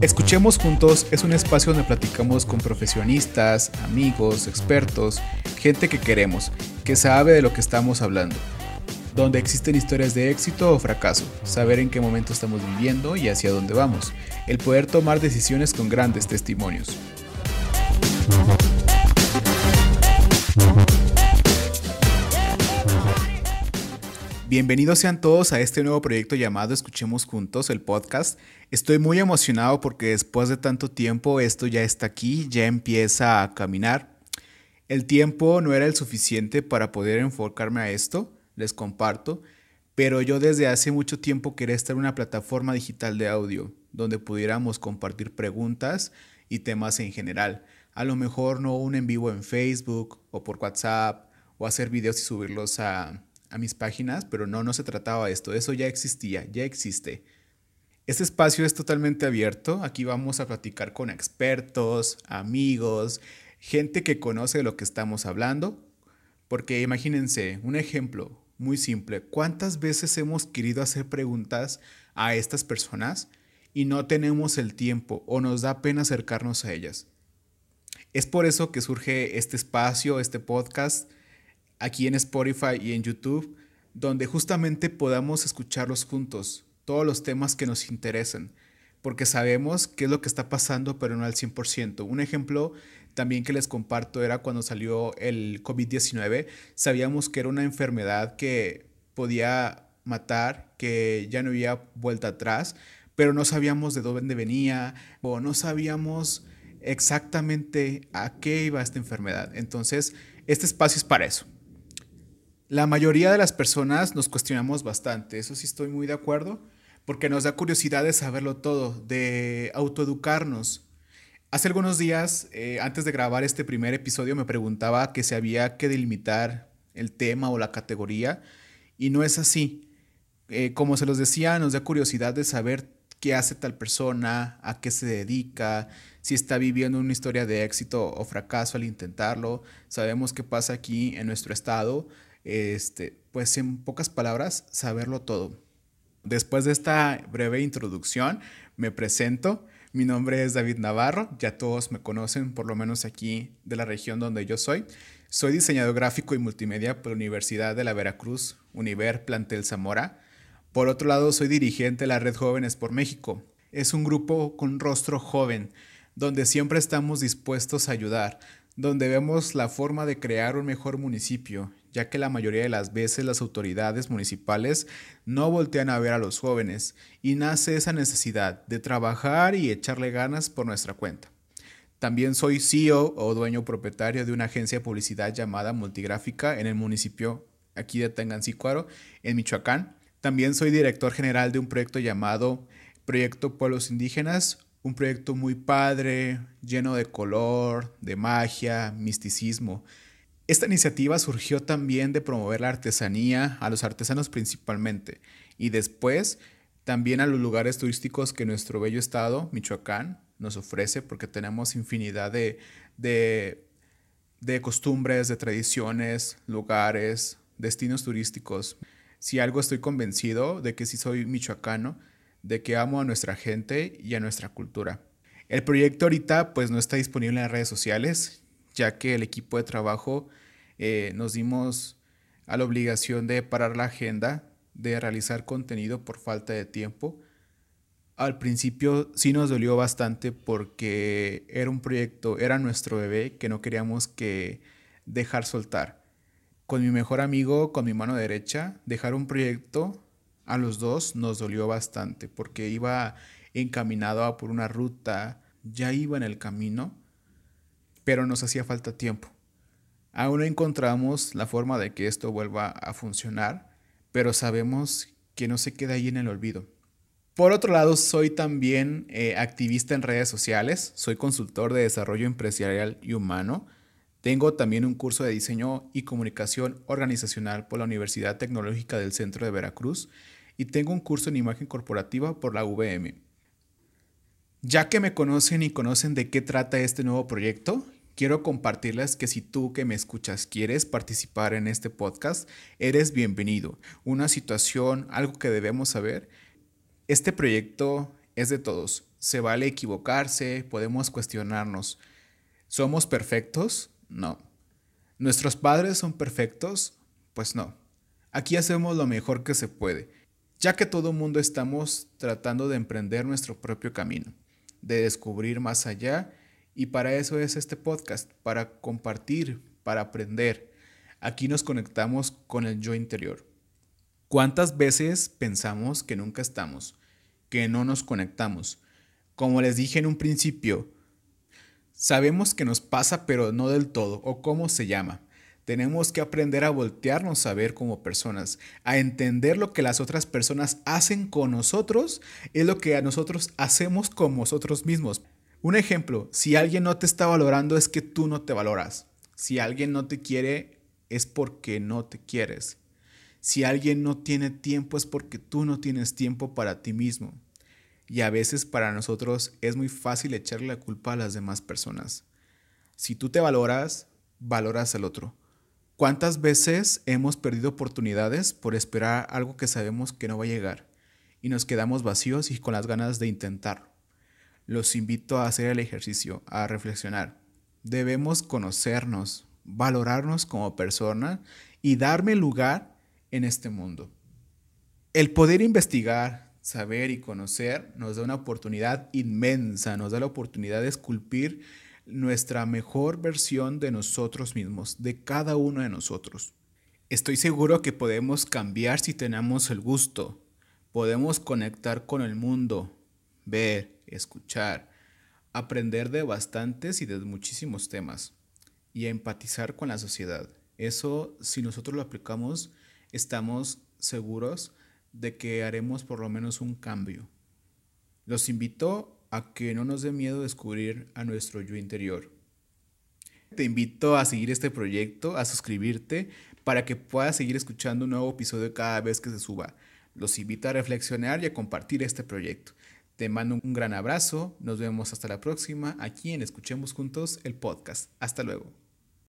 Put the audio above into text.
Escuchemos Juntos es un espacio donde platicamos con profesionistas, amigos, expertos, gente que queremos, que sabe de lo que estamos hablando, donde existen historias de éxito o fracaso, saber en qué momento estamos viviendo y hacia dónde vamos, el poder tomar decisiones con grandes testimonios. Bienvenidos sean todos a este nuevo proyecto llamado Escuchemos Juntos, el podcast. Estoy muy emocionado porque después de tanto tiempo esto ya está aquí, ya empieza a caminar. El tiempo no era el suficiente para poder enfocarme a esto, les comparto, pero yo desde hace mucho tiempo quería estar en una plataforma digital de audio donde pudiéramos compartir preguntas y temas en general. A lo mejor no un en vivo en Facebook o por WhatsApp o hacer videos y subirlos a a mis páginas, pero no, no se trataba de esto, eso ya existía, ya existe. Este espacio es totalmente abierto, aquí vamos a platicar con expertos, amigos, gente que conoce lo que estamos hablando, porque imagínense, un ejemplo muy simple, ¿cuántas veces hemos querido hacer preguntas a estas personas y no tenemos el tiempo o nos da pena acercarnos a ellas? Es por eso que surge este espacio, este podcast, aquí en Spotify y en YouTube, donde justamente podamos escucharlos juntos, todos los temas que nos interesan, porque sabemos qué es lo que está pasando, pero no al 100%. Un ejemplo también que les comparto era cuando salió el COVID-19, sabíamos que era una enfermedad que podía matar, que ya no había vuelta atrás, pero no sabíamos de dónde venía o no sabíamos exactamente a qué iba esta enfermedad. Entonces, este espacio es para eso, la mayoría de las personas nos cuestionamos bastante, eso sí estoy muy de acuerdo, porque nos da curiosidad de saberlo todo, de autoeducarnos. Hace algunos días, eh, antes de grabar este primer episodio, me preguntaba que si había que delimitar el tema o la categoría, y no es así. Eh, como se los decía, nos da curiosidad de saber qué hace tal persona, a qué se dedica, si está viviendo una historia de éxito o fracaso al intentarlo. Sabemos qué pasa aquí en nuestro estado este, pues en pocas palabras, saberlo todo. Después de esta breve introducción, me presento. Mi nombre es David Navarro, ya todos me conocen, por lo menos aquí de la región donde yo soy. Soy diseñador gráfico y multimedia por la Universidad de la Veracruz, Univer Plantel Zamora. Por otro lado, soy dirigente de la Red Jóvenes por México. Es un grupo con rostro joven, donde siempre estamos dispuestos a ayudar, donde vemos la forma de crear un mejor municipio, ya que la mayoría de las veces las autoridades municipales no voltean a ver a los jóvenes y nace esa necesidad de trabajar y echarle ganas por nuestra cuenta. También soy CEO o dueño propietario de una agencia de publicidad llamada Multigráfica en el municipio aquí de Tangancícuaro, en Michoacán. También soy director general de un proyecto llamado Proyecto Pueblos Indígenas, un proyecto muy padre, lleno de color, de magia, misticismo. Esta iniciativa surgió también de promover la artesanía a los artesanos principalmente y después también a los lugares turísticos que nuestro bello estado, Michoacán, nos ofrece porque tenemos infinidad de, de, costumbres, de tradiciones, lugares, destinos turísticos. Si algo estoy convencido de que si soy michoacano, de que amo a nuestra gente y a nuestra cultura. El proyecto ahorita pues no está disponible en las redes sociales, ya que el equipo de trabajo eh, nos dimos a la obligación de parar la agenda, de realizar contenido por falta de tiempo. Al principio sí nos dolió bastante porque era un proyecto, era nuestro bebé que no queríamos que dejar soltar. Con mi mejor amigo, con mi mano derecha, dejar un proyecto a los dos nos dolió bastante porque iba encaminado por una ruta, ya iba en el camino, pero nos hacía falta tiempo. Aún no encontramos la forma de que esto vuelva a funcionar, pero sabemos que no se queda ahí en el olvido. Por otro lado, soy también eh, activista en redes sociales, soy consultor de desarrollo empresarial y humano, tengo también un curso de diseño y comunicación organizacional por la Universidad Tecnológica del Centro de Veracruz y tengo un curso en imagen corporativa por la VM. Ya que me conocen y conocen de qué trata este nuevo proyecto, quiero compartirles que si tú que me escuchas quieres participar en este podcast, eres bienvenido. Una situación, algo que debemos saber. Este proyecto es de todos. Se vale equivocarse, podemos cuestionarnos. ¿Somos perfectos? No. ¿Nuestros padres son perfectos? Pues no. Aquí hacemos lo mejor que se puede, ya que todo mundo estamos tratando de emprender nuestro propio camino, de descubrir más allá, y para eso es este podcast, para compartir, para aprender. Aquí nos conectamos con el yo interior. ¿Cuántas veces pensamos que nunca estamos, que no nos conectamos? Como les dije en un principio, sabemos que nos pasa pero no del todo, o cómo se llama. Tenemos que aprender a voltearnos a ver como personas, a entender lo que las otras personas hacen con nosotros, es lo que a nosotros hacemos con nosotros mismos. Un ejemplo, si alguien no te está valorando es que tú no te valoras. Si alguien no te quiere es porque no te quieres. Si alguien no tiene tiempo es porque tú no tienes tiempo para ti mismo. Y a veces para nosotros es muy fácil echarle la culpa a las demás personas. Si tú te valoras, valoras al otro. ¿Cuántas veces hemos perdido oportunidades por esperar algo que sabemos que no va a llegar y nos quedamos vacíos y con las ganas de intentarlo? Los invito a hacer el ejercicio, a reflexionar. Debemos conocernos, valorarnos como persona y darme lugar en este mundo. El poder investigar, saber y conocer nos da una oportunidad inmensa, nos da la oportunidad de esculpir nuestra mejor versión de nosotros mismos, de cada uno de nosotros. Estoy seguro que podemos cambiar si tenemos el gusto. Podemos conectar con el mundo, ver, escuchar, aprender de bastantes y de muchísimos temas y empatizar con la sociedad. Eso, si nosotros lo aplicamos, estamos seguros de que haremos por lo menos un cambio. Los invito a que no nos dé miedo descubrir a nuestro yo interior. Te invito a seguir este proyecto, a suscribirte para que puedas seguir escuchando un nuevo episodio cada vez que se suba. Los invito a reflexionar y a compartir este proyecto. Te mando un gran abrazo, nos vemos hasta la próxima aquí en Escuchemos Juntos el podcast. Hasta luego.